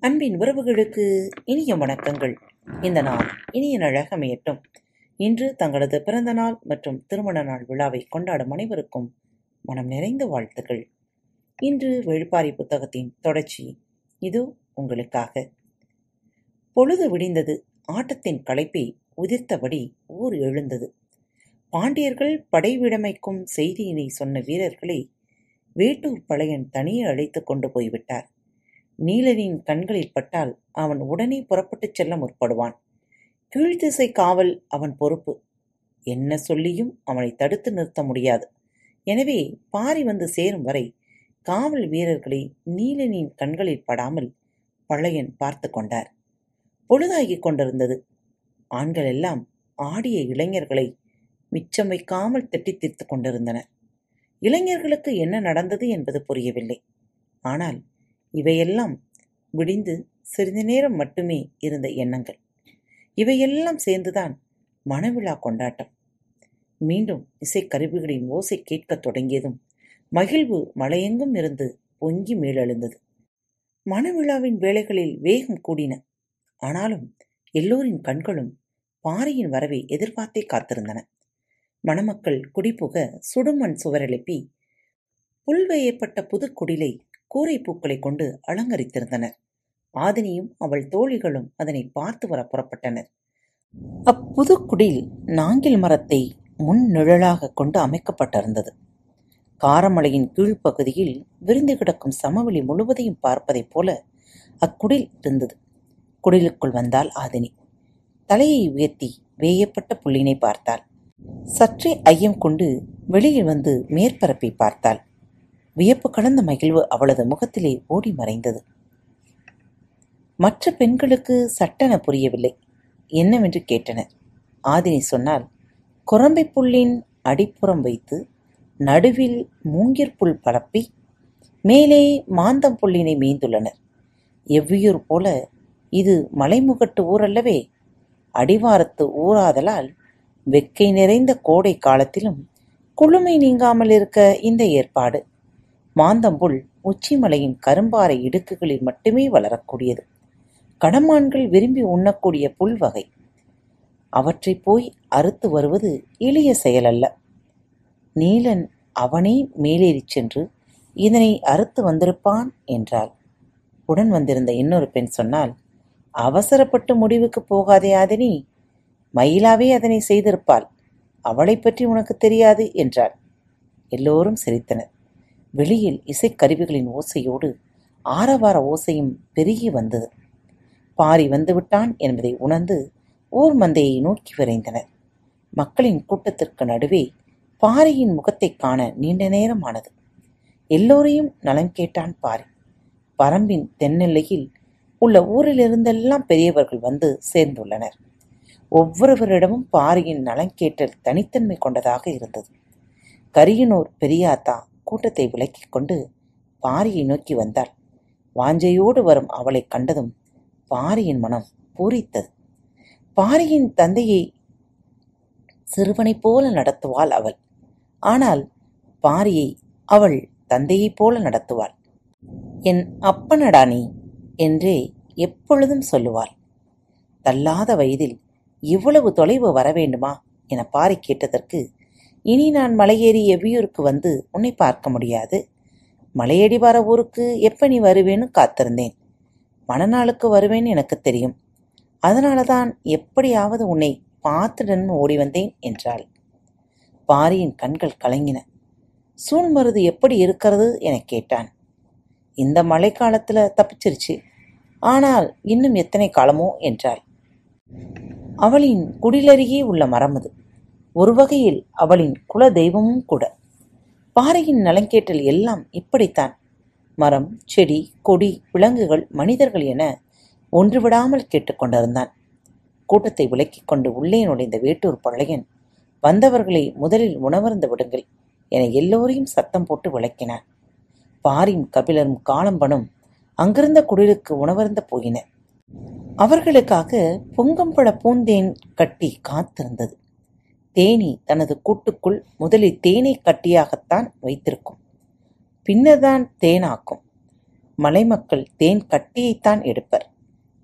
அன்பின் உறவுகளுக்கு இனிய வணக்கங்கள். இந்த நாள் இனிய நாளாக அமையட்டும். இன்று தங்களது பிறந்த நாள் மற்றும் திருமண நாள் விழாவை கொண்டாடும் அனைவருக்கும் மனம் நிறைந்த வாழ்த்துக்கள். இன்று வெழுப்பாரி புத்தகத்தின் தொடர்ச்சி இது உங்களுக்காக. பொழுது விடிந்தது. ஆட்டத்தின் களைப்பை உதிர்த்தபடி ஊர் எழுந்தது. பாண்டியர்கள் படைவிடமைக்கும் செய்தியினை சொன்ன வீரர்களை வேட்டூர் பழையன் தனியே அழைத்துக் கொண்டு போய்விட்டார். நீலனின் கண்களில் பட்டால் அவன் உடனே புறப்பட்டுச் செல்ல முற்படுவான். கீழ்த்திசை காவல் அவன் பொறுப்பு. என்ன சொல்லியும் அவனை தடுத்து நிறுத்த முடியாது. எனவே பாரி வந்து சேரும் வரை காவல் வீரர்களை நீலனின் கண்களில் படாமல் பழையன் பார்த்து கொண்டார். பொழுதாகிக் கொண்டிருந்தது. ஆண்கள் எல்லாம் ஆடிய இளைஞர்களை மிச்சம் வைக்காமல் தட்டி தீர்த்துக் கொண்டிருந்தனர். இளைஞர்களுக்கு என்ன நடந்தது என்பது புரியவில்லை. ஆனால் இவையெல்லாம் விடிந்து சிறிது நேரம் மட்டுமே இருந்த எண்ணங்கள். இவையெல்லாம் சேர்ந்துதான் மணவிழா கொண்டாட்டம். மீண்டும் இசைக்கருவிகளின் ஓசை கேட்கத் தொடங்கியதும் மகிழ்வு மலையெங்கும் இருந்து பொங்கி மேலெழுந்தது. மணவிழாவின் வேலைகளில் வேகம் கூடின ஆனாலும் எல்லோரின் கண்களும் பாறையின் வரவை எதிர்பார்த்தே காத்திருந்தன. மணமக்கள் குடிபுக சுடுமண் சுவரெழுப்பி புல்வெய்யப்பட்ட புதுக்குடிலை கூரை பூக்களைக் கொண்டு அலங்கரித்திருந்தனர். ஆதினியும் அவள் தோழிகளும் அதனை பார்த்து வர புறப்பட்டனர். அப்புதுக்குடில் நாங்கில் மரத்தை முன் நிழலாக கொண்டு அமைக்கப்பட்டிருந்தது. காரமலையின் கீழ்ப்பகுதியில் விரிந்து கிடக்கும் சமவெளி முழுவதையும் பார்ப்பதைப் போல அக்குடில் இருந்தது. குடிலுக்குள் வந்தால் ஆதினி. தலையை உயர்த்தி வேயப்பட்ட புள்ளினை பார்த்தாள். சற்றே ஐயம் கொண்டு வெளியில் வந்து மேற்பரப்பை பார்த்தாள். வியப்பு கலந்த மகிழ்வு அவளது முகத்திலே ஓடி மறைந்தது. மற்ற பெண்களுக்கு சட்டென புரியவில்லை. என்னவென்று கேட்டனர். ஆதினி சொன்னால் குரம்பை புல்லின் அடிப்புறம் வைத்து நடுவில் மூங்கிற் புல் பரப்பி மேலே மாந்தம் புல்லினை மேய்ந்துள்ளனர். எவ்வியூர் போல இது மலைமுகட்டு ஊரல்லவே. அடிவாரத்து ஊராதலால் வெக்கை நிறைந்த கோடை காலத்திலும் குளுமை நீங்காமல் இருக்க இந்த ஏற்பாடு. மாந்தம்புல் உச்சிமலையின் கரும்பாறை இடுக்குகளில் மட்டுமே வளரக்கூடியது. கடமான்கள் விரும்பி உண்ணக்கூடிய புல் வகை. அவற்றைப் போய் அறுத்து வருவது எளிய செயலல்ல. நீலன் அவனே மேலேறிச் சென்று இதனை அறுத்து வந்திருப்பான் என்றாள். உடன் வந்திருந்த இன்னொரு பெண் சொன்னால் அவசரப்பட்டு முடிவுக்கு போகாதே ஆதினி மயிலாவே அதனை செய்திருப்பாள். அவளைப் பற்றி உனக்கு தெரியாது என்றாள். எல்லோரும் சிரித்தனர். வெளியில் இசைக்கருவிகளின் ஓசையோடு ஆரவார ஓசையும் பெருகி வந்தது. பாரி வந்துவிட்டான் என்பதை உணர்ந்து ஊர் மந்தையை நோக்கி விரைந்தனர். மக்களின் கூட்டத்திற்கு நடுவே பாரியின் முகத்தைக் காண நீண்ட நேரமானது. எல்லோரையும் நலம் கேட்டான் பாரி. பரம்பின் தென்னெல்லையில் உள்ள ஊரிலிருந்தெல்லாம் பெரியவர்கள் வந்து சேர்ந்துள்ளனர். ஒவ்வொருவரிடமும் பாரியின் நலங்கேட்டல் தனித்தன்மை கொண்டதாக இருந்தது. கரியனூர் பெரியாத்தா கூட்டத்தை விலக்கிக் கொண்டு பாரியை நோக்கி வந்தாள். வாஞ்சையோடு வரும் அவளைக் கண்டதும் பாரியின் மனம் பூரித்தது. பாரியின் தந்தையை சிறுவனைப் போல நடத்துவாள் அவள். ஆனால் பாரியை அவள் தந்தையைப் போல நடத்துவாள். என் அப்பனடா நீ என்றே எப்பொழுதும் சொல்லுவாள். தள்ளாத வயதில் இவ்வளவு தொலைவு வர வேண்டுமா? என பாரி கேட்டதற்கு இனி நான் மலையேறி எவ்வியூருக்கு வந்து உன்னை பார்க்க முடியாது. மலையடி வர ஊருக்கு எப்ப நீ வருவேன்னு காத்திருந்தேன். மணநாளுக்கு வருவேன்னு எனக்கு தெரியும். அதனால தான் எப்படியாவது உன்னை பார்த்துடன் ஓடி வந்தேன் என்றாள். பாரியின் கண்கள் கலங்கின. சூன்மருது எப்படி இருக்கிறது எனக் கேட்டான். இந்த மழைக்காலத்தில் தப்பிச்சிருச்சு. ஆனால் இன்னும் எத்தனை காலமோ என்றாள். அவளின் குடிலருகே உள்ள மரம் அது. ஒரு வகையில் அவளின் குல தெய்வமும் கூட. பாறையின் நலங்கேட்டல் எல்லாம் இப்படித்தான். மரம் செடி கொடி விலங்குகள் மனிதர்கள் என ஒன்று விடாமல் கேட்டுக்கொண்டிருந்தான் கூட்டத்தை விலக்கிக் கொண்டு உள்ளே நுழைந்த வேட்டூர் பழையன் வந்தவர்களை முதலில் உணவருந்து விடுங்கள் என எல்லோரையும் சத்தம் போட்டு விளக்கினான். பாரின் கபிலரும் காலம்பனும் அங்கிருந்த குடிலுக்கு உணவருந்த போயின அவர்களுக்காக பொங்கம்பழ பூந்தேன் கட்டி காத்திருந்தது. தேனி தனது கூட்டுக்குள் முதலில் தேனை கட்டியாகத்தான் வைத்திருக்கும். பின்னர்தான் தேனாக்கும். மலைமக்கள் தேன் கட்டியைத்தான் எடுப்பர்.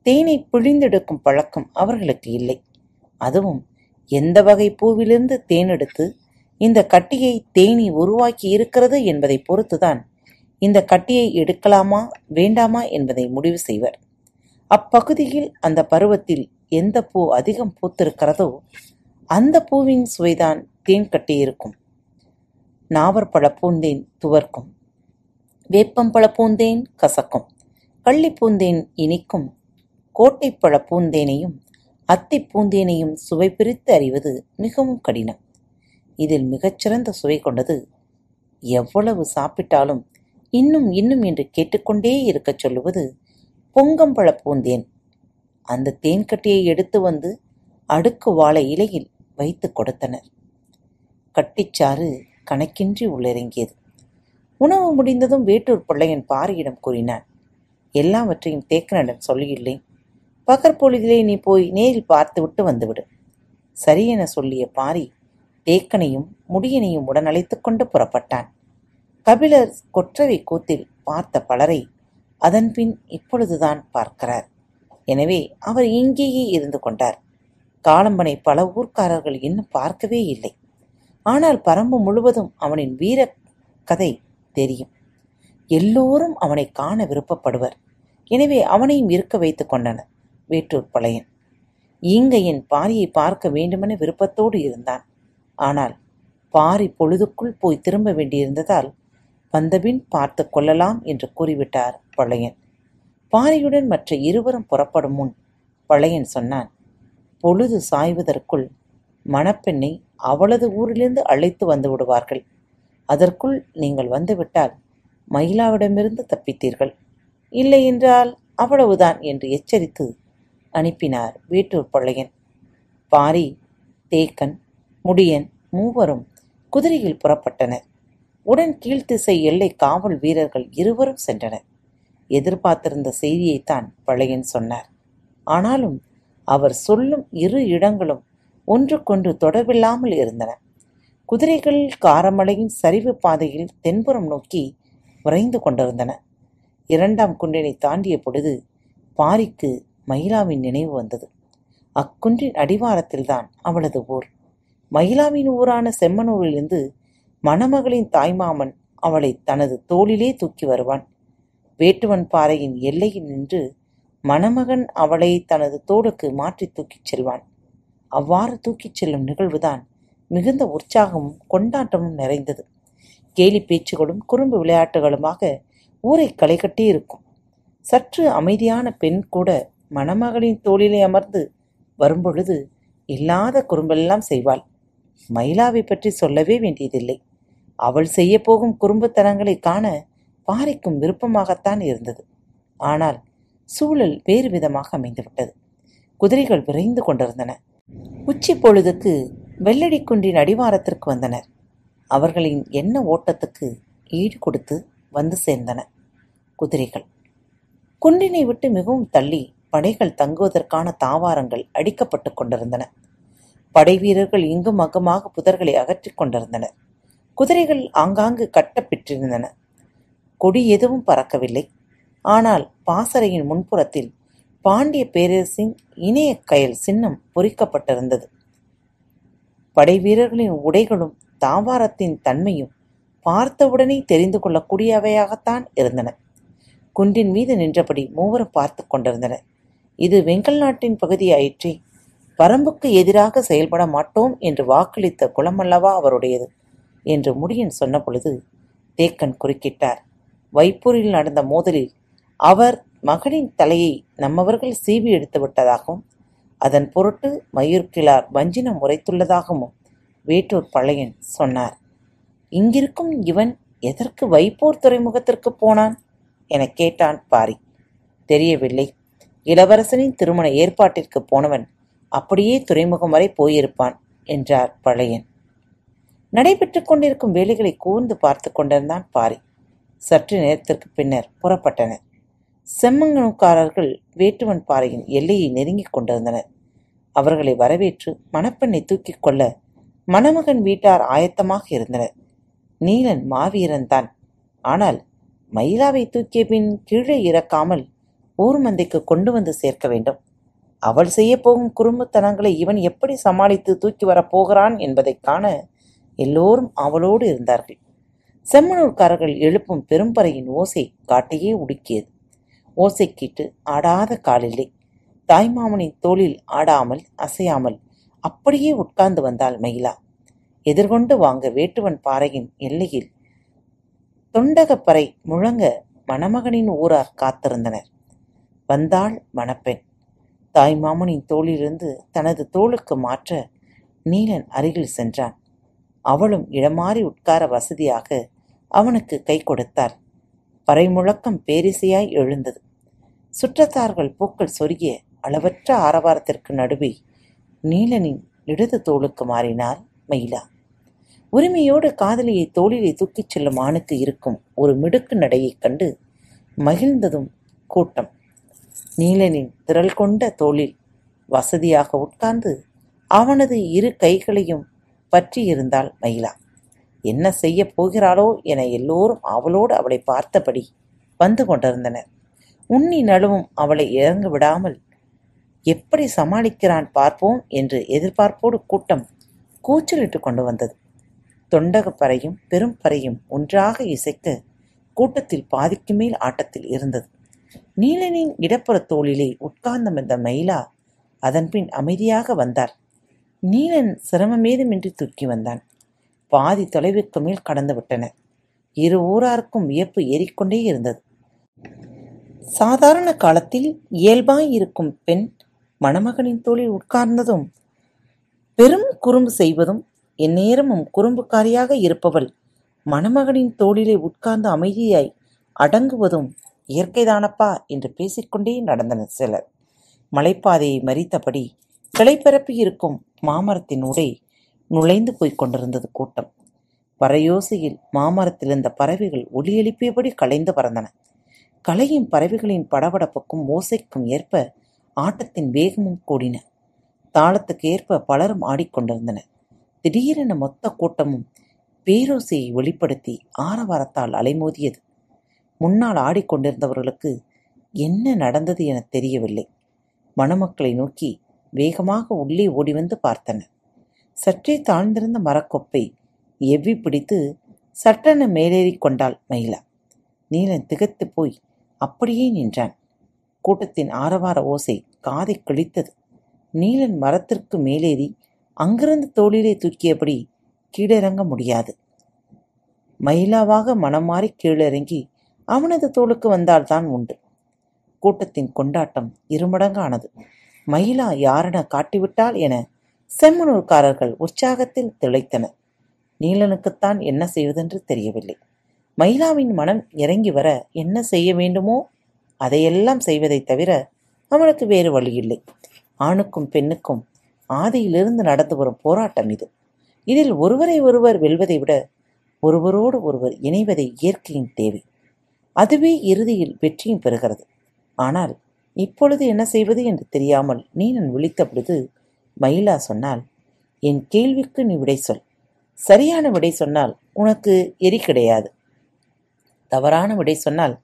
தேனை பிழிந்தெடுக்கும் பழக்கம் அவர்களுக்கு இல்லை. அதுவும் எந்த வகை பூவிலிருந்து தேன் எடுத்து இந்த கட்டியை தேனி உருவாக்கி இருக்கிறது என்பதை பொறுத்துதான் இந்த கட்டியை எடுக்கலாமா வேண்டாமா என்பதை முடிவு செய்வர். அப்பகுதியில் அந்த பருவத்தில் எந்த பூ அதிகம் பூத்திருக்கிறதோ அந்த பூவின் சுவைதான் தேன் கட்டியிருக்கும் நாவற்பழ பூந்தேன் துவர்க்கும். வேப்பம்பழ பூந்தேன் கசக்கும். கள்ளிப்பூந்தேன் இனிக்கும். கோட்டைப்பழ பூந்தேனையும் அத்தி பூந்தேனையும் சுவை பிரித்து அறிவது மிகவும் கடினம். இதில் மிகச்சிறந்த சுவை கொண்டது எவ்வளவு சாப்பிட்டாலும் இன்னும் இன்னும் என்று கேட்டுக்கொண்டே இருக்கச் சொல்லுவது பொங்கம்பழ பூந்தேன். அந்த தேன்கட்டியை எடுத்து வந்து அடுக்கு வாழை இலையில் வைத்து கொடுத்தனர். கட்டிச்சாறு கணக்கின்றி உள்ளிறங்கியது. உணவு முடிந்ததும் வேட்டூர் பிள்ளையன் பாரியிடம் கூறினான் எல்லாவற்றையும் தேக்கனிடம் சொல்லியுள்ளேன். பகற்பொழுதிலே நீ போய் நேரில் பார்த்துவிட்டு வந்துவிடு. சரியென சொல்லிய பாரி தேக்கனையும் முடியனையும் உடனழைத்து கொண்டு புறப்பட்டான். கபிலர் கொற்றவை கூத்தில் பார்த்த பலரை அதன்பின் இப்பொழுதுதான் பார்க்கிறார். எனவே அவர் இங்கேயே இருந்து கொண்டார். காலம்பனை பல ஊர்க்காரர்கள் இன்னும் பார்க்கவே இல்லை. ஆனால் பரம்பு முழுவதும் அவனின் வீர கதை தெரியும். எல்லோரும் அவனை காண விருப்பப்படுவர். எனவே அவனையும் இருக்க வைத்துக் கொண்டனர் வேற்றூர் பழையன். ஈங்கையின் பாரியை பார்க்க வேண்டுமென விருப்பத்தோடு இருந்தான். ஆனால் பாரி பொழுதுக்குள் போய் திரும்ப வேண்டியிருந்ததால் வந்தபின் பார்த்து கொள்ளலாம் என்று கூறிவிட்டார் பழையன். பாரியுடன் மற்ற இருவரும் புறப்படும் முன் பழையன் சொன்னான் பொழுது சாய்வதற்குள் மணப்பெண்ணை அவளது ஊரிலிருந்து அழைத்து வந்து விடுவார்கள். அதற்குள் நீங்கள் வந்துவிட்டால் மயிலாவிடமிருந்து தப்பித்தீர்கள். இல்லை என்றால் அவ்வளவுதான் என்று எச்சரித்து அனுப்பினார் வீட்டூர் பழையன். பாரி தேக்கன் முடியன் மூவரும் குதிரையில் புறப்பட்டனர். உடன் கீழ்த்திசை எல்லை காவல் வீரர்கள் இருவரும் சென்றனர். எதிர்பார்த்திருந்த செய்தியைத்தான் பழையன் சொன்னார். ஆனாலும் அவர் சொல்லும் இரு இடங்களும் ஒன்றுக்கொன்று தொடர்பில்லாமல் இருந்தன. குதிரைகள் காரமலையின் சரிவு பாதையில் தென்புறம் நோக்கி விரைந்து கொண்டிருந்தன. இரண்டாம் குன்றினை தாண்டிய பொழுது பாரிக்கு மயிலாவின் நினைவு வந்தது. அக்குன்றின் அடிவாரத்தில்தான் அவளது ஊர். மயிலாவின் ஊரான செம்மனூரிலிருந்து மணமகளின் தாய்மாமன் அவளை தனது தோளிலே தூக்கி வருவான். வேட்டுவன் பாறையின் எல்லையில் நின்று மணமகன் அவளை தனது தோளுக்கு மாற்றி தூக்கிச் செல்வான். அவ்வாறு தூக்கிச் செல்லும் நிகழ்வுதான் மிகுந்த உற்சாகமும் கொண்டாட்டமும் நிறைந்தது. கேலி பேச்சுகளும் குறும்பு விளையாட்டுகளுமாக ஊரை களை கட்டி இருக்கும். சற்று அமைதியான பெண் கூட மணமகளின் தோளிலே அமர்ந்து வரும்பொழுது இல்லாத குறும்பெல்லாம் செய்வாள். மயிலாவை பற்றி சொல்லவே வேண்டியதில்லை. அவள் செய்யப்போகும் குறும்புத்தனங்களை காண பாரிக்கும் விருப்பமாகத்தான் இருந்தது. ஆனால் சூழல் வேறு விதமாக அமைந்துவிட்டது. குதிரைகள் விரைந்து கொண்டிருந்தன. உச்சி பொழுதுக்கு வெள்ளடி குன்றின் அடிவாரத்திற்கு வந்தனர். அவர்களின் எண்ண ஓட்டத்துக்கு ஈடு கொடுத்து வந்து சேர்ந்தன குதிரைகள். குன்றினை விட்டு மிகவும் தள்ளி படைகள் தங்குவதற்கான தாவாரங்கள் அடிக்கப்பட்டு கொண்டிருந்தன. படை வீரர்கள் இங்கும் அங்குமாக புதர்களை அகற்றிக் கொண்டிருந்தனர். குதிரைகள் ஆங்காங்கு கட்டப்பெற்றிருந்தன கொடி எதுவும் பறக்கவில்லை. ஆனால் பாசறையின் முன்புறத்தில் பாண்டிய பேரரசின் இணைய கயல் சின்னம் பொறிக்கப்பட்டிருந்தது. படைவீரர்களின் உடைகளும் தாவாரத்தின் தன்மையும் பார்த்தவுடனே தெரிந்து கொள்ளக்கூடியவையாகத்தான் இருந்தன. குன்றின் மீது நின்றபடி மூவரும் பார்த்து கொண்டிருந்தனர். இது வெங்கல் நாட்டின் பகுதியாயிற்றே வரம்புக்கு எதிராக செயல்பட மாட்டோம் என்று வாக்களித்த குளமல்லவா அவருடையது என்று முடியன் சொன்னபொழுது தேக்கன் குறுக்கிட்டார். வைப்பூரில் நடந்த மோதலில் அவர் மகனின் தலையை நம்மவர்கள் சீவி எடுத்து விட்டதாகவும் அதன் பொருட்டு மயூர்கிழார் வஞ்சினம் உரைத்துள்ளதாகவும் வேட்டூர் பழையன் சொன்னார். இங்கிருக்கும் இவன் எதற்கு வைப்போர் துறைமுகத்திற்கு போனான்? எனக் கேட்டான் பாரி. தெரியவில்லை. இளவரசனின் திருமண ஏற்பாட்டிற்கு போனவன் அப்படியே துறைமுகம் வரை போயிருப்பான் என்றார் பழையன். நடைபெற்றுக் கொண்டிருக்கும் வேலைகளை கூர்ந்து பார்த்து கொண்டிருந்தான் பாரி. சற்று நேரத்திற்கு பின்னர் புறப்பட்டனர். செம்மங்கனுக்காரர்கள் வேட்டுவன் பாறையின் எல்லையை நெருங்கிக் கொண்டிருந்தனர். அவர்களை வரவேற்று மணப்பெண்ணை தூக்கிக் கொள்ள மணமகன் வீட்டார் ஆயத்தமாக இருந்தனர். நீலன் மாவீரன் தான். ஆனால் மயிலாவை தூக்கிய பின் கீழே இறக்காமல் ஊர் மந்தைக்கு கொண்டு வந்து சேர்க்க வேண்டும். அவள் செய்யப்போகும் குறும்புத்தனங்களை இவன் எப்படி சமாளித்து தூக்கி வரப் போகிறான் என்பதைக் காண எல்லோரும் அவளோடு இருந்தார்கள். செம்மனூர்காரர்கள் எழுப்பும் பெரும்பறையின் ஓசை காட்டையே உடுக்கியது. ஓசை கேட்டு ஆடாத காலில்லை தாய்மாமனின் தோளில் ஆடாமல் அசையாமல் அப்படியே உட்கார்ந்து வந்தாள் மயிலா. எதிர்கொண்டு வாங்க வேட்டுவன் பாறையின் எல்லையில் தொண்டகப்பறை முழங்க மணமகனின் ஊரார் காத்திருந்தனர். வந்தாள் மணப்பெண். தாய்மாமனின் தோளிலிருந்து தனது தோளுக்கு மாற்ற நீலன் அருகில் சென்றான். அவளும் இடமாறி உட்கார வசதியாக அவனுக்கு கை கொடுத்தார் பறைமுழக்கம் பேரிசையாய் எழுந்தது. சுற்றத்தார்கள் பூக்கள் சொருகிய அளவற்ற ஆரவாரத்திற்கு நடுவே நீலனின் இடது தோளுக்கு மாறினாள் மயிலா. உரிமையோடு காதலியை தோளிலே தூக்கிச் செல்லும் ஆணுக்கு இருக்கும் ஒரு மிடுக்கு நடையைக் கண்டு மகிழ்ந்ததும் கூட்டம். நீலனின் திரள் கொண்ட தோளில் வசதியாக உட்கார்ந்து அவனது இரு கைகளையும் பற்றியிருந்தாள் மயிலா. என்ன செய்யப் போகிறாளோ என எல்லோரும் அவளோடு அவளை பார்த்தபடி வந்து கொண்டிருந்தனர். உண்ணி நழுவும் அவளை இறங்க விடாமல் எப்படி சமாளிக்கிறான் பார்ப்போம் என்று எதிர்பார்ப்போடு கூட்டம் கூச்சலிட்டு கொண்டு வந்தது. தொண்டகப்பறையும் பெரும் பறையும் ஒன்றாக இசைக்க கூட்டத்தில் பாதிக்கு மேல் ஆட்டத்தில் இருந்தது. நீலனின் இடப்புற தோளிலே உட்கார்ந்தமிருந்த மயிலா அதன்பின் அமைதியாக வந்தார் நீலன் சிரமமேதுமின்றி தூக்கி வந்தான். பாதி தொலைவிற்கு மேல் கடந்துவிட்டன இரு ஊராருக்கும் வியப்பு ஏறிக்கொண்டே இருந்தது. சாதாரண காலத்தில் இயல்பாய் இருக்கும் பெண் மணமகனின் தோளில் உட்கார்ந்ததும் பெரும் குறும்பு செய்வதும் எந்நேரமும் குறும்புக்காரியாக இருப்பவள் மணமகனின் தோளிலே உட்கார்ந்து அமைதியாய் அடங்குவதும் இயற்கைதானப்பா என்று பேசிக்கொண்டே நடந்தனர் சிலர். மலைப்பாதையை மறித்தபடி கிளைப்பரப்பி இருக்கும் மாமரத்தின் உடை நுழைந்து போய்க் கொண்டிருந்தது கூட்டம். பறையோசையில் மாமரத்தில் இருந்த பறவைகள் ஒலி எழுப்பியபடி கலைந்து பறந்தன. கலையும் பறவைகளின் படபடப்புக்கும் ஓசைக்கும் ஏற்ப ஆட்டத்தின் வேகமும் கூடின. தாளத்துக்கு ஏற்ப பலரும் ஆடிக்கொண்டிருந்தனர் திடீரென மொத்த கூட்டமும் பேரோசையை வெளிப்படுத்தி ஆரவாரத்தால் அலைமோதியது. முன்னால் ஆடிக்கொண்டிருந்தவர்களுக்கு என்ன நடந்தது என தெரியவில்லை. மணமக்களை நோக்கி வேகமாக உள்ளே ஓடிவந்து பார்த்தனர். சற்றே தாழ்ந்திருந்த மரக்கொப்பை எவ்வி பிடித்து சட்டென மேலேறிக் கொண்டாள் மயிலா. நீலன் திகத்து போய் அப்படியே நின்றான். கூட்டத்தின் ஆரவார ஓசை காதை கிழித்தது. நீலன் மரத்திற்கு மேலேறி அங்கிருந்து தோளிலே தூக்கியபடி கீழிறங்க முடியாது. மயிலாவாக மனம் மாறி கீழிறங்கி அவனது தோளுக்கு வந்தால்தான் உண்டு. கூட்டத்தின் கொண்டாட்டம் இருமடங்கானது. மயிலா யாரென காட்டிவிட்டால் என செம்மனூர்காரர்கள் உற்சாகத்தில் திளைத்தனர். நீலனுக்குத்தான் என்ன செய்வதென்று தெரியவில்லை. மயிலாவின் மனம் இறங்கி வர என்ன செய்ய வேண்டுமோ அதையெல்லாம் செய்வதை தவிர அவனுக்கு வேறு வழியில்லை. ஆணுக்கும் பெண்ணுக்கும் ஆதியிலிருந்து நடந்து வரும் போராட்டம் இது. இதில் ஒருவரை ஒருவர் வெல்வதை விட ஒருவரோடு ஒருவர் இணைவதை இயற்கையின் தேவை. அதுவே இறுதியில் வெற்றியும் பெறுகிறது. ஆனால் இப்பொழுது என்ன செய்வது என்று தெரியாமல் நீனன் விழித்த பொழுது மயிலா சொன்னால் என் கேள்விக்கு நீ விடை சொல். சரியான விடை சொன்னால் உனக்கு எரி கிடையாது. தவறான விடை சொன்னால்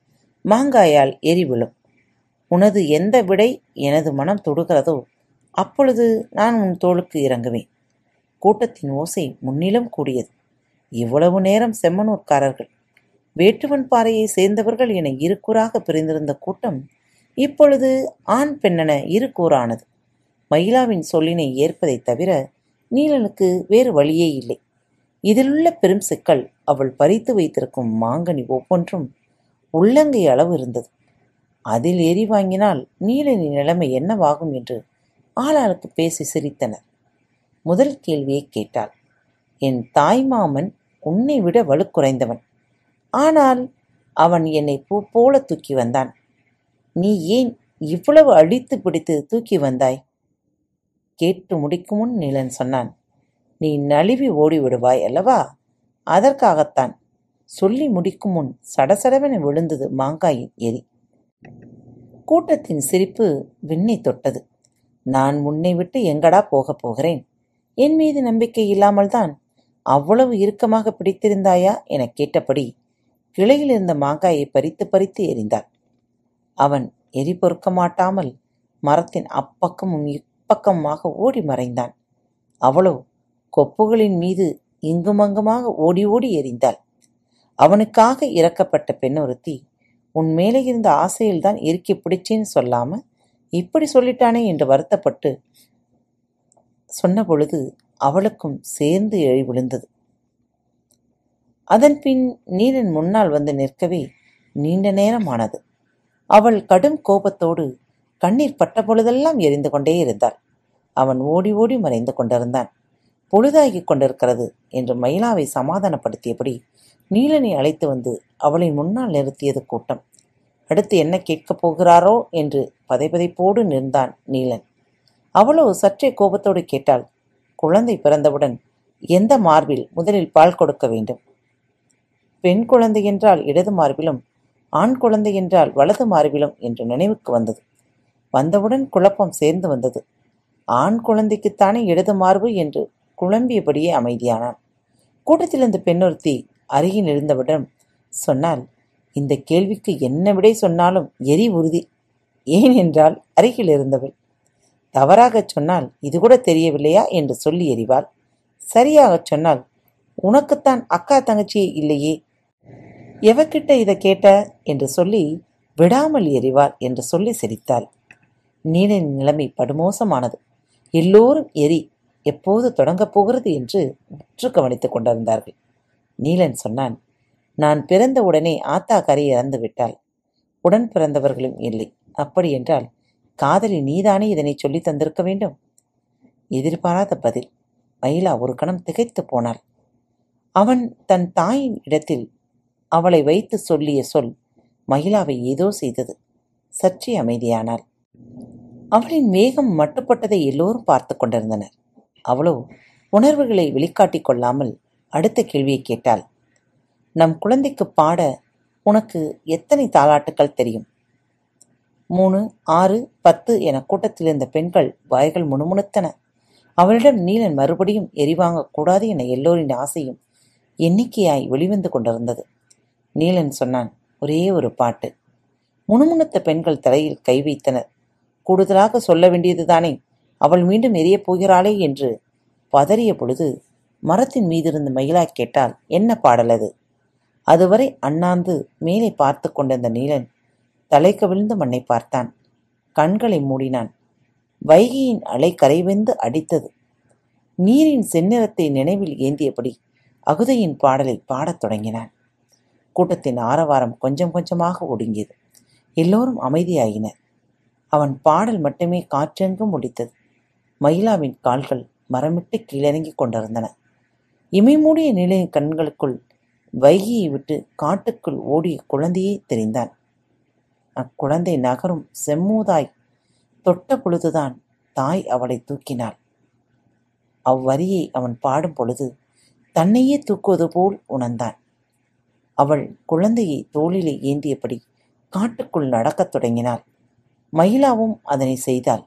மாங்காயால் எரி விழும். உனது எந்த விடை எனது மனம் தொடுகிறதோ அப்பொழுது நான் உன் தோளுக்கு இறங்குவேன். கூட்டத்தின் ஓசை முன்னிலும் கூடியது. இவ்வளவு நேரம் செம்மனூர்காரர்கள் வேட்டுவன் பாறையை சேர்ந்தவர்கள் என இருக்கூறாக பிரிந்திருந்த கூட்டம் இப்பொழுது ஆண் பெண்ணென இரு கூறானது. மயிலாவின் சொல்லினை ஏற்பதைத் தவிர நீலனுக்கு வேறு வழியே இல்லை. இதிலுள்ள பெரும் சிக்கல் அவள் பறித்து வைத்திருக்கும் மாங்கனி ஒவ்வொன்றும் உள்ளங்கை அளவு இருந்தது. அதில் எரி வாங்கினால் நீலனின் நிலைமை என்னவாகும் என்று ஆளாளுக்கு பேசி சிரித்தனர். முதல் கேள்வியை கேட்டாள். என் தாய்மாமன் உன்னை விட வலுக்குறைந்தவன். ஆனால் அவன் என்னை பூ போல தூக்கி வந்தான். நீ ஏன் இவ்வளவு அழித்து பிடித்து தூக்கி வந்தாய்? கேட்டு முடிக்கும் முன் நீலன் சொன்னான் நீ நழுவி ஓடிவிடுவாய் அல்லவா? அதற்காகத்தான். சொல்லி முடிக்கும் முன் சடசடவென விழுந்தது மாங்காயின் எரி கூட்டத்தின் சிரிப்பு விண்ணை தொட்டது. நான் முன்னை விட்டு எங்கடா போகப் போகிறேன்? என் மீது நம்பிக்கை இல்லாமல்தான் அவ்வளவு இறுக்கமாக பிடித்திருந்தாயா? எனக் கேட்டபடி கிளையில் இருந்த மாங்காயை பறித்து பறித்து எறிந்தாள். அவன் எரி பொறுக்க மாட்டாமல் மரத்தின் அப்பக்கமும் இப்பக்கமாக ஓடி மறைந்தான். அவளோ கொப்புகளின் மீது இங்குமங்குமாக ஓடி ஓடி எறிந்தாள் அவனுக்காக இறக்கப்பட்ட பெண் ஒருத்தி உன் மேலே இருந்த ஆசையில்தான் இறுக்கி பிடிச்சேன்னு சொல்லாம இப்படி சொல்லிட்டானே? என்று வருத்தப்பட்டு சொன்ன பொழுது அவளுக்கும் சேர்ந்து எழி விழுந்தது. அதன் பின் நீலன் முன்னால் வந்து நிற்கவே நீண்ட நேரமானது. அவள் கடும் கோபத்தோடு கண்ணீர் பட்ட பொழுதெல்லாம் எரிந்து கொண்டே இருந்தாள். அவன் ஓடி ஓடி மறைந்து கொண்டிருந்தான். பொழுதாகிக் கொண்டிருக்கிறது என்று மயிலாவை சமாதானப்படுத்தியபடி நீலனை அழைத்து வந்து அவளை முன்னால் நிறுத்தியது கூட்டம். அடுத்து என்ன கேட்கப் போகிறாரோ என்று பதைபதைப்போடு நின்றான் நீலன். அவளோ சற்றே கோபத்தோடு கேட்டாள். குழந்தை பிறந்தவுடன் எந்த மார்பில் முதலில் பால் கொடுக்க வேண்டும்? பெண் குழந்தை என்றால் இடது மார்பிலும் ஆண் குழந்தை என்றால் வலது மார்பிலும் என்று நினைவுக்கு வந்தது. வந்தவுடன் குழப்பம் சேர்ந்து வந்தது. ஆண் குழந்தைக்குத்தானே இடது மார்பு என்று குழம்பியபடியே அமைதியானான். கூட்டத்தில் இருந்த பெண்ணொருத்தி அருகில் இருந்தவிடம் சொன்னால் இந்த கேள்விக்கு என்ன விடை சொன்னாலும் எரி உறுதி. ஏன் என்றால் அருகில் இருந்தவள். தவறாகச் சொன்னால் இது கூட தெரியவில்லையா? என்று சொல்லி எறிவாள். சரியாகச் சொன்னால் உனக்குத்தான் அக்கா தங்கச்சி இல்லையே. எவக்கிட்ட இதை கேட்ட? என்று சொல்லி விடாமல் எறிவாள் என்று சொல்லி சிரித்தாள். நீலனின் நிலைமை படுமோசமானது. எல்லோரும் எரி எப்போது தொடங்கப் போகிறது என்று உற்று கவனித்துக் கொண்டிருந்தார்கள். நீலன் சொன்னான் நான் பிறந்த உடனே ஆத்தா கரை இறந்து விட்டாள் உடன் பிறந்தவர்களும் இல்லை. அப்படி என்றால் காதலி நீதானே இதனை சொல்லித் தந்திருக்க வேண்டும்? எதிர்பாராத பதில். மயிலா ஒரு கணம் திகைத்து போனாள். அவன் தன் தாயின் இடத்தில் அவளை வைத்து சொல்லிய சொல் மகிழாவை ஏதோ செய்தது. சற்றே அமைதியானாள். அவளின் வேகம் மட்டுப்பட்டதை எல்லோரும் பார்த்து கொண்டிருந்தனர். அவளோ உணர்வுகளை வெளிக்காட்டிக் கொள்ளாமல் அடுத்த கேள்வியை கேட்டாள். நம் குழந்தைக்கு பாட உனக்கு எத்தனை தாலாட்டுக்கள் தெரியும்? மூணு ஆறு பத்து என கூட்டத்தில் இருந்த பெண்கள் வாய்கள் முணுமுணுத்தன. அவளிடம் நீலன் மறுபடியும் எரிவாங்க கூடாது என எல்லோரின் ஆசையும் எண்ணிக்கையாய் வெளிவந்து கொண்டிருந்தது. நீலன் சொன்னான் ஒரே ஒரு பாட்டு. முணுமுணுத்த பெண்கள் தலையில் கை வைத்தனர். கூடுதலாக சொல்ல வேண்டியதுதானே? அவள் மீண்டும் எரியப் போகிறாளே என்று பதறிய பொழுது மரத்தின் மீதிருந்த மயிலா கேட்டால் என்ன பாடல் அது? அதுவரை அண்ணாந்து மேலே பார்த்து கொண்டிருந்த நீலன் தலை கவிழ்ந்து மண்ணை பார்த்தான். கண்களை மூடினான். வைகையின் அலை கரைவெந்து அடித்தது. நீரின் செந்நிறத்தை நினைவில் ஏந்தியபடி அகுதையின் பாடலை பாடத் தொடங்கினான். கூட்டத்தின் ஆரவாரம் கொஞ்சம் கொஞ்சமாக ஒடுங்கியது. எல்லோரும் அமைதியாகினர் அவன் பாடல் மட்டுமே காற்றெங்கும் ஒடித்தது மயிலாவின் கால்கள் மரமிட்டு கீழிறங்கிக் கொண்டிருந்தன. இமை மூடிய கண்களுக்குள் வைகியை விட்டு காட்டுக்குள் ஓடிய குழந்தையே தெரிந்தான். அக்குழந்தை நகரும் செம்மூதாய் தொட்ட பொழுதுதான் தாய் அவளை தூக்கினாள். அவ்வரியை அவன் பாடும் பொழுது தன்னையே தூக்குவது போல் உணர்ந்தான். அவள் குழந்தையை தோளிலே ஏந்தியபடி காட்டுக்குள் நடக்கத் தொடங்கினாள். மயிலாவும் அதனை செய்தாள்.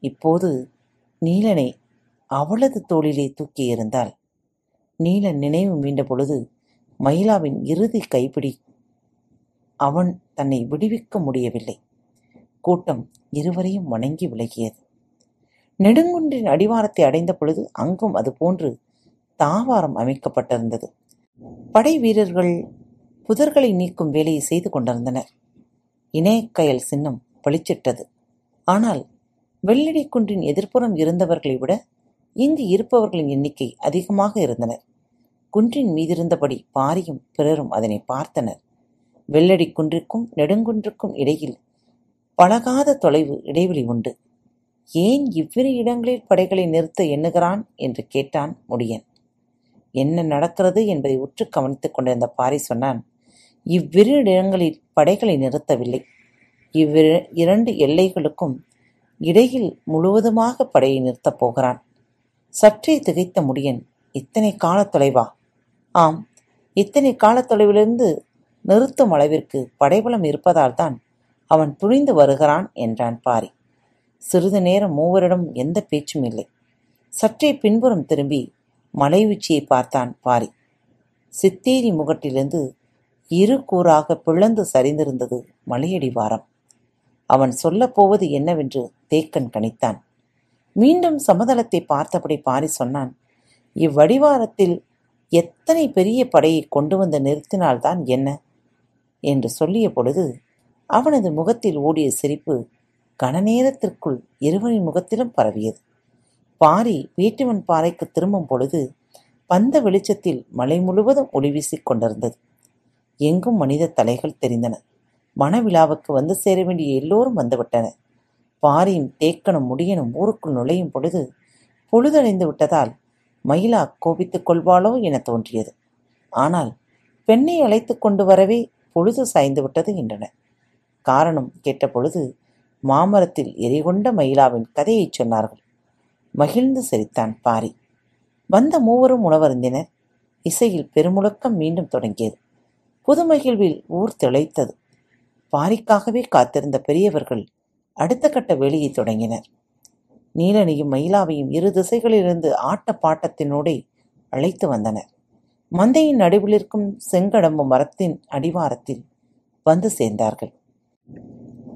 இப்போது நீலனை அவளது தோளிலே தூக்கியிருந்தாள் நீலன் நினைவு மீண்ட பொழுது மயிலாவின் இறுதி கைப்பிடி அவன் தன்னை விடுவிக்க முடியவில்லை. கூட்டம் இருவரையும் வணங்கி விலகியது. நெடுங்குன்றின் அடிவாரத்தை அடைந்த பொழுது அங்கும் அதுபோன்று தாவாரம் அமைக்கப்பட்டிருந்தது. படை வீரர்கள் புதர்களை நீக்கும் வேலையை செய்து கொண்டிருந்தனர். இணையக்கயல் சின்னம் பளிச்சிட்டது. ஆனால் வெள்ளடி குன்றின் எதிர்ப்புறம் இருந்தவர்களை விட இங்கு இருப்பவர்களின் எண்ணிக்கை அதிகமாக இருந்தனர். குன்றின் மீதிருந்தபடி பாரியும் பிறரும் அதனை பார்த்தனர். வெள்ளடி குன்றிற்கும் நெடுங்குன்றுக்கும் இடையில் பழகாத தொலைவு இடைவெளி உண்டு. ஏன் இவ்விரு இடங்களில் படைகளை நிறுத்த எண்ணுகிறான் என்று கேட்டான் முடியன். என்ன நடக்கிறது என்பதை உற்று கவனித்துக் கொண்டிருந்த பாரி சொன்னான் இவ்விரு இடங்களில் படைகளை நிறுத்தவில்லை. இவ்விரு இரண்டு எல்லைகளுக்கும் இடையில் முழுவதுமாக படையை நிறுத்தப் போகிறான். சற்றே திகைத்த முடியன் இத்தனை காலத் தொலைவா? ஆம் இத்தனை கால தொலைவிலிருந்து நிறுத்தும் அளவிற்கு படைபலம் இருப்பதால்தான் அவன் துணிந்து வருகிறான் என்றான் பாரி. சிறிது நேரம் மூவரிடம் எந்த பேச்சும் இல்லை. சற்றே பின்புறம் திரும்பி மலை உச்சியை பார்த்தான் பாரி. சித்தேரி முகட்டிலிருந்து இரு கூறாக பிளந்து சரிந்திருந்தது மலையடிவாரம் அவன் சொல்லப் போவது என்னவென்று தேக்கன் கணித்தான். மீண்டும் சமதளத்தை பார்த்தபடி பாரி சொன்னான் இவ்வடிவாரத்தில் எத்தனை பெரிய படையை கொண்டு வந்து நிறுத்தினால்தான் என்ன? என்று சொல்லிய பொழுது அவனது முகத்தில் ஓடிய சிரிப்பு கனநேரத்திற்குள் இருவரின் முகத்திலும் பரவியது. பாரி வீட்டுவன் பாறைக்கு திரும்பும் பொழுது பந்த வெளிச்சத்தில் மலை முழுவதும் ஒளி வீசிக் கொண்டிருந்தது. எங்கும் மனித தலைகள் தெரிந்தன. மணவிழாவுக்கு வந்து சேர வேண்டிய எல்லோரும் வந்துவிட்டனர். பாரியும் தேக்கனும் முடியனும் ஊருக்குள் நுழையும் பொழுது பொழுதடைந்து விட்டதால் மயிலா கோபித்துக் கொள்வாளோ என தோன்றியது. ஆனால் பெண்ணை அழைத்து கொண்டு வரவே பொழுது சாய்ந்து விட்டது என்றனர் காரணம் கேட்டபொழுது மாமரத்தில் எரிகொண்ட மயிலாவின் கதையைச் சொன்னார்கள். மகிழ்ந்து சிரித்தான் பாரி. வந்த மூவரும் உணவருந்தினர். இசையில் பெருமுழக்கம் மீண்டும் தொடங்கியது. புது மகிழ்வில் ஊர் திளைத்தது. பாரிக்காகவே காத்திருந்த பெரியவர்கள் அடுத்த கட்ட வேலையை தொடங்கினர். நீலனையும் மயிலாவையும் இரு திசைகளிலிருந்து ஆட்ட பாட்டத்தினூடே அழைத்து வந்தனர். மந்தையின் நடுவில் இருக்கும் செங்கடம்பு மரத்தின் அடிவாரத்தில் வந்து சேர்ந்தார்கள்.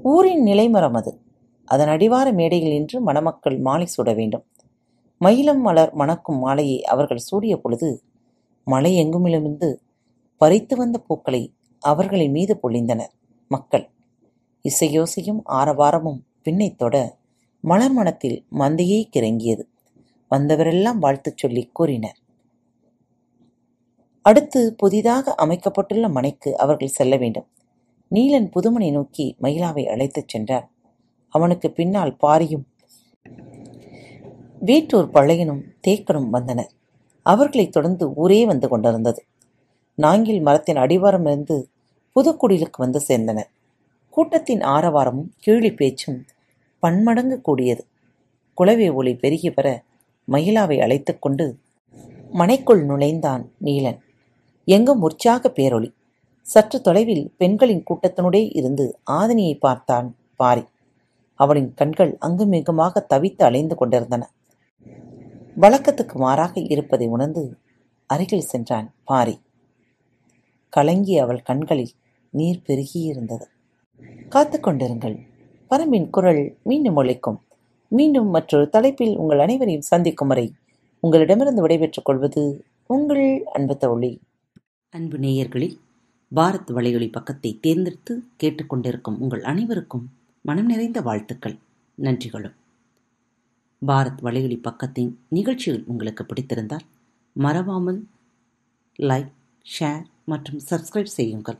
ஊரின் நிலைமரம் அது. அதன் அடிவார மேடையில் நின்று மணமக்கள் மாலை சூட வேண்டும். மயிலம் மலர் மணக்கும் மாலையை அவர்கள் சூடிய பொழுது மலை எங்குமிலிருந்து பறித்து வந்த பூக்களை அவர்களின் மீது பொழிந்தனர். மக்கள். இசையோசையும் ஆரவாரமும் பின்னைத் தொட மலர் மணத்தில் மந்தையே கிறங்கியது. வந்தவரெல்லாம் வாழ்த்துச் சொல்லிக் கூறினர். அடுத்து புதிதாக அமைக்கப்பட்டுள்ள மனைக்கு அவர்கள் செல்ல வேண்டும். நீலன் புதுமனை நோக்கி மயிலாவை அழைத்துச் சென்றார். அவனுக்கு பின்னால் பாரியும் வேற்றூர் பழையனும் தேக்கனும் வந்தனர். அவர்களைத் தொடர்ந்து ஊரே வந்து கொண்டிருந்தது. நாங்கில் மரத்தின் அடிவாரமிருந்து புதுக்குடிலுக்கு வந்து சேர்ந்தனர் கூட்டத்தின் ஆரவாரமும் கீழி பேச்சும் பன்மடங்கு கூடியது. குலவே ஒளி பெருகி வர மகிழாவை அழைத்து கொண்டு மனைக்குள் நுழைந்தான் நீலன். எங்கும் உற்சாக பேரொளி. சற்று தொலைவில் பெண்களின் கூட்டத்தினுடே இருந்து ஆதினியை பார்த்தான் பாரி. அவளின் கண்கள் அங்குமிங்குமாக தவித்து அலைந்து கொண்டிருந்தன. வழக்கத்துக்கு மாறாக இருப்பதை உணர்ந்து அருகில் சென்றான் பாரி. கலங்கி அவள் கண்களில் நீர் பெருகியிருந்தது காத்து கொண்டிருங்கள். பரம்பின் குரல் மீண்டும் ஒழிக்கும் மீண்டும் மற்றொரு தலைப்பில் உங்கள் அனைவரையும் சந்திக்கும் வரை உங்களிடமிருந்து விடைபெற்றுக் கொள்வது உங்கள் அன்பு தோழி. அன்பு நேயர்களில் பாரத் வலையொலி பக்கத்தை தேர்ந்தெடுத்து கேட்டுக்கொண்டிருக்கும் உங்கள் அனைவருக்கும் மனம் நிறைந்த வாழ்த்துக்கள். நன்றிகளும். பாரத் வலையொலி பக்கத்தின் நிகழ்ச்சிகள் உங்களுக்கு பிடித்திருந்தால் மறவாமல் லைக் ஷேர் மற்றும் சப்ஸ்கிரைப் செய்யுங்கள்.